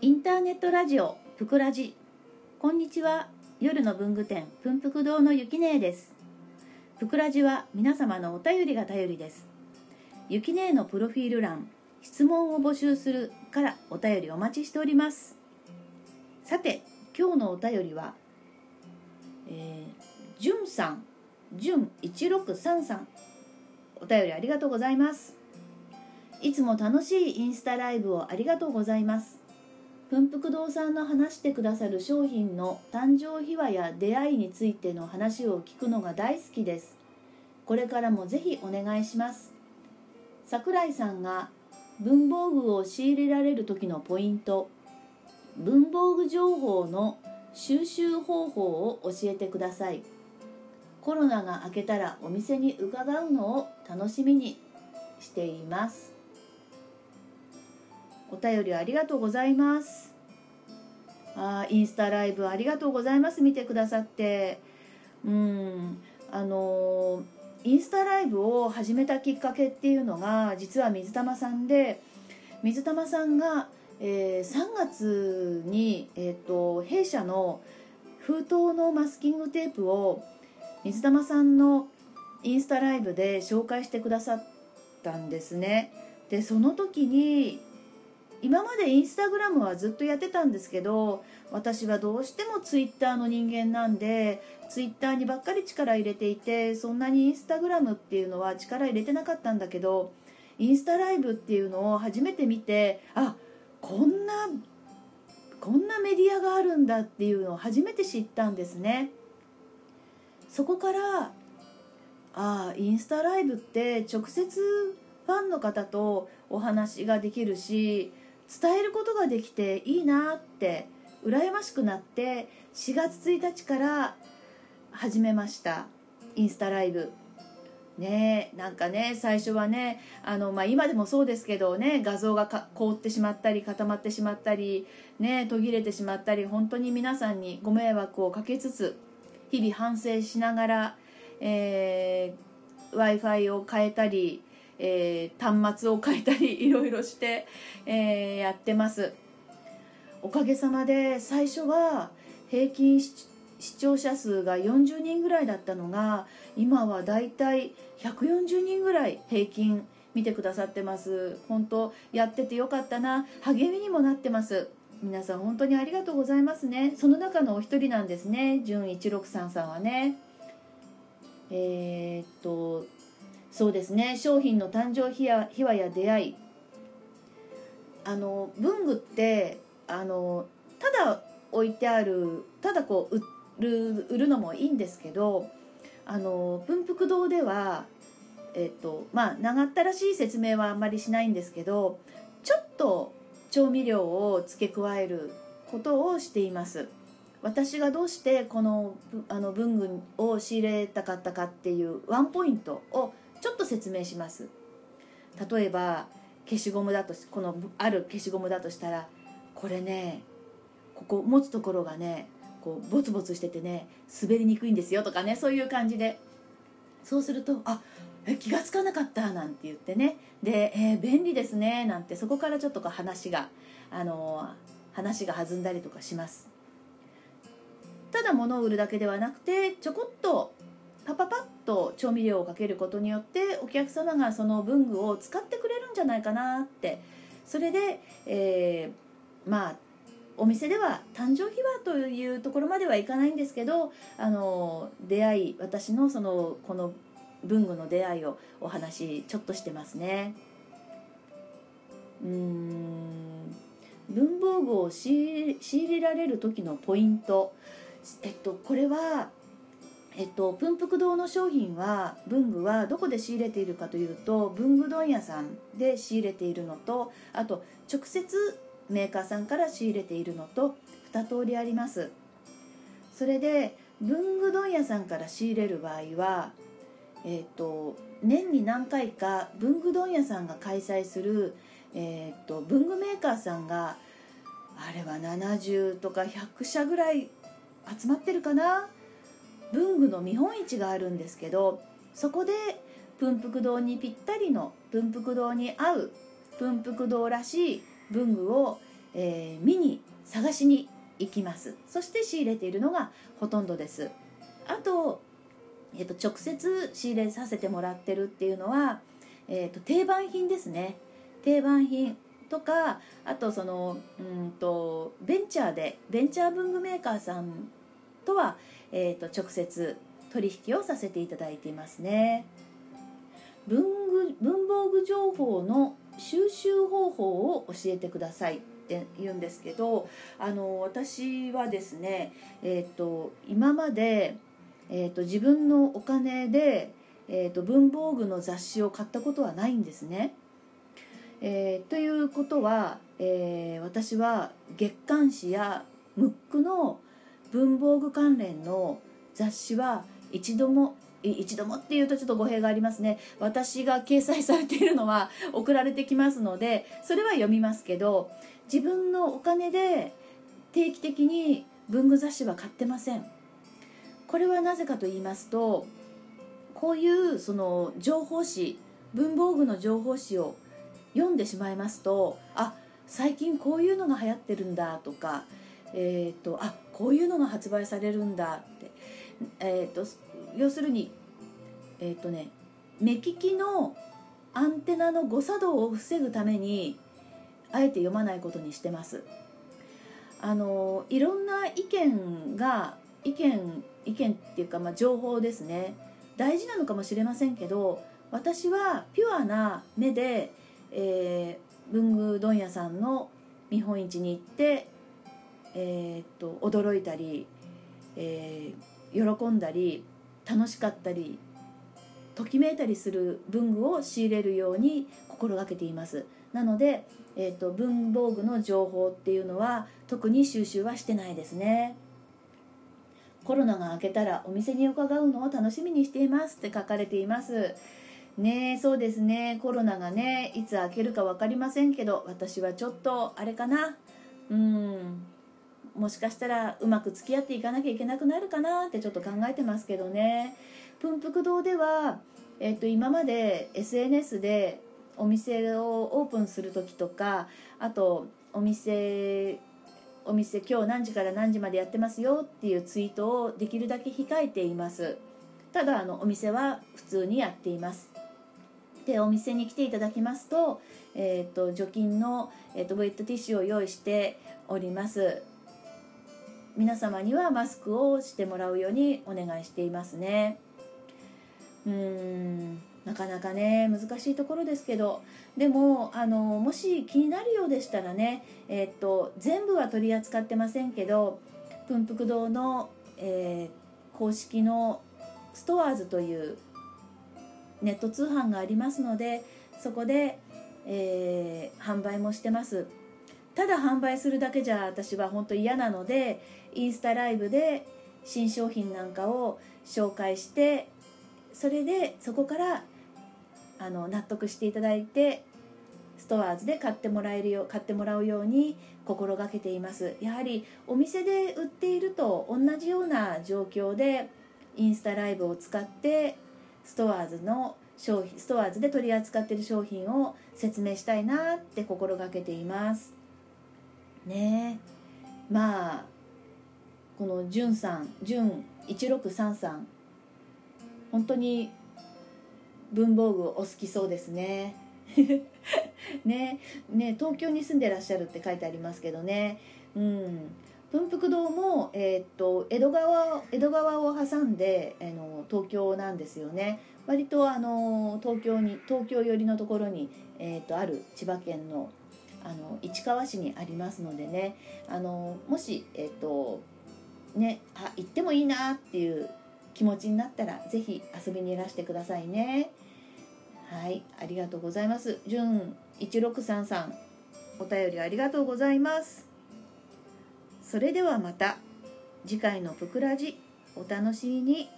インターネットラジオぷくラジこんにちは。夜の文具店ぷんぷく堂のゆきねえです。ぷくラジは皆様のお便りが頼りです。ゆきねえのプロフィール欄質問を募集するからお便りお待ちしております。さて今日のお便りはえー、じゅんさんじゅん1633お便りありがとうございます。いつも楽しいインスタライブをありがとうございます。文福堂さんの話してくださる商品の誕生秘話や出会いについての話を聞くのが大好きです。これからもぜひお願いします。桜井さんが文房具を仕入れられる時のポイント。文房具情報の収集方法を教えてください。コロナが明けたらお店に伺うのを楽しみにしています。お便りありがとうございます。あインスタライブありがとうございます。見てくださって。うん。あのインスタライブを始めたきっかけっていうのが実は水玉さんで水玉さんが、えー、3月に、えーと、弊社の封筒のマスキングテープを水玉さんのインスタライブで紹介してくださったんですね。でその時に今までインスタグラムはずっとやってたんですけど私はどうしてもツイッターの人間なんでツイッターにばっかり力入れていてそんなにインスタグラムっていうのは力入れてなかったんだけどインスタライブっていうのを初めて見てあこんなこんなメディアがあるんだっていうのを初めて知ったんですね。そこからああインスタライブって直接ファンの方とお話ができるし伝えることができていいなって羨ましくなって4月1日から始めましたインスタライブ。ねなんかね最初はねあの、まあ、今でもそうですけどね画像が凍ってしまったり固まってしまったりね途切れてしまったり本当に皆さんにご迷惑をかけつつ日々反省しながら、えー、w i f i を変えたりえー、端末を変えたりいろいろして、えー、やってます。おかげさまで最初は平均視聴者数が40人ぐらいだったのが今はだいたい140人ぐらい平均見てくださってます。本当やっててよかったな。励みにもなってます。皆さん本当にありがとうございますね。その中のお一人なんですね。純163さんはね。えー、っとそうですね。商品の誕生秘話や出会い。あの文具ってあのただ置いてあるただこう売る売るのもいいんですけどあの文福堂ではえっとまあ長ったらしい説明はあんまりしないんですけどちょっと調味料を付け加えることをしています。私がどうしてこのあの文具を仕入れたかったかっていうワンポイントをちょっと説明します。例えば消しゴムだとこのある消しゴムだとしたらこれねここ持つところがねこうボツボツしててね滑りにくいんですよとかねそういう感じで。そうするとあえ気が付かなかったなんて言ってね。で、えー、便利ですねなんてそこからちょっとこう話があの話が弾んだりとかします。ただ物を売るだけではなくてちょこっとパパパッと調味料をかけることによってお客様がその文具を使ってくれるんじゃないかなって。それで、えー、まあお店では誕生秘話というところまではいかないんですけどあの出会い私のそのこの文具の出会いをお話ちょっとしてますね。うん。文房具を仕入れられる時のポイント。えっとこれはえっと、文福堂の商品は文具はどこで仕入れているかというと文具問屋さんで仕入れているのとあと直接メーカーさんから仕入れているのと2通りあります。それで文具問屋さんから仕入れる場合は、えっと、年に何回か文具問屋さんが開催する、えっと、文具メーカーさんがあれは70とか100社ぐらい集まってるかな？文具の見本市があるんですけどそこで文福堂にぴったりの文福堂に合う文福堂らしい文具を、えー、見に探しに行きます。そして仕入れているのがほとんどです。あと,、えーと、直接仕入れさせてもらってるっていうのは、えーと、定番品ですね。定番品とかあとそのうんとベンチャーでベンチャー文具メーカーさんとは、えーと直接取引をさせていただいていますね文具文房具情報の収集方法を教えてくださいって言うんですけどあの私はですね、えーと、今まで、えーと、自分のお金で、えーと、文房具の雑誌を買ったことはないんですね。えー、ということは、えー、私は月刊誌やムックの文房具関連の雑誌は一度も一度もっていうとちょっと語弊がありますね。私が掲載されているのは送られてきますのでそれは読みますけど自分のお金で定期的に文具雑誌は買ってません。これはなぜかと言いますとこういうその情報誌文房具の情報誌を読んでしまいますとあ最近こういうのが流行ってるんだとかえーと、あこういうのが発売されるんだって、えーと要するにえっ、ー、とね目利きのアンテナの誤作動を防ぐためにあえて読まないことにしてます。あのいろんな意見が意見意見っていうか、まあ、情報ですね。大事なのかもしれませんけど私はピュアな目で、えー、文具問屋さんの見本市に行って、えー、っと驚いたり、えー、喜んだり楽しかったりときめいたりする文具を仕入れるように心がけています。なので、えーと、文房具の情報っていうのは特に収集はしてないですね。コロナが明けたらお店に伺うのを楽しみにしています。って書かれています。ねそうですね。コロナがねいつ明けるか分かりませんけど私はちょっとあれかな。うん。もしかしたらうまく付き合っていかなきゃいけなくなるかなってちょっと考えてますけどね。文福堂では、えっと、今まで SNS でお店をオープンする時とかあとお店お店今日何時から何時までやってますよっていうツイートをできるだけ控えています。ただあのお店は普通にやっています。でお店に来ていただきますと,、えーと、除菌の、えーとウェットティッシュを用意しております。皆様にはマスクをしてもらうようにお願いしていますね。うんなかなかね難しいところですけど。でもあのもし気になるようでしたらね、えー、っと全部は取り扱ってませんけど文福堂の、えー、公式のストアーズというネット通販がありますのでそこで、えー、販売もしてます。ただ販売するだけじゃ私は本当嫌なのでインスタライブで新商品なんかを紹介してそれでそこからあの納得していただいてストアーズで買ってもらえるよ買ってもらうように心がけています。やはりお店で売っていると同じような状況でインスタライブを使ってストアーズの商品ストアーズで取り扱っている商品を説明したいなって心がけています。ね。まあこのじゅんさんじゅん1633本当に文房具お好きそうですね。ね。ね東京に住んでらっしゃるって書いてありますけどね。うん。文福堂も、えー、っと江戸川江戸川を挟んであの東京なんですよね。割とあの東京に東京寄りのところに、えー、っとある千葉県のあの市川市にありますのでねあのもし、えー、っとねあ行ってもいいなっていう気持ちになったら是非遊びにいらしてくださいね。はいありがとうございます。じゅん1633お便りありがとうございます。それではまた次回のぷくらじお楽しみに。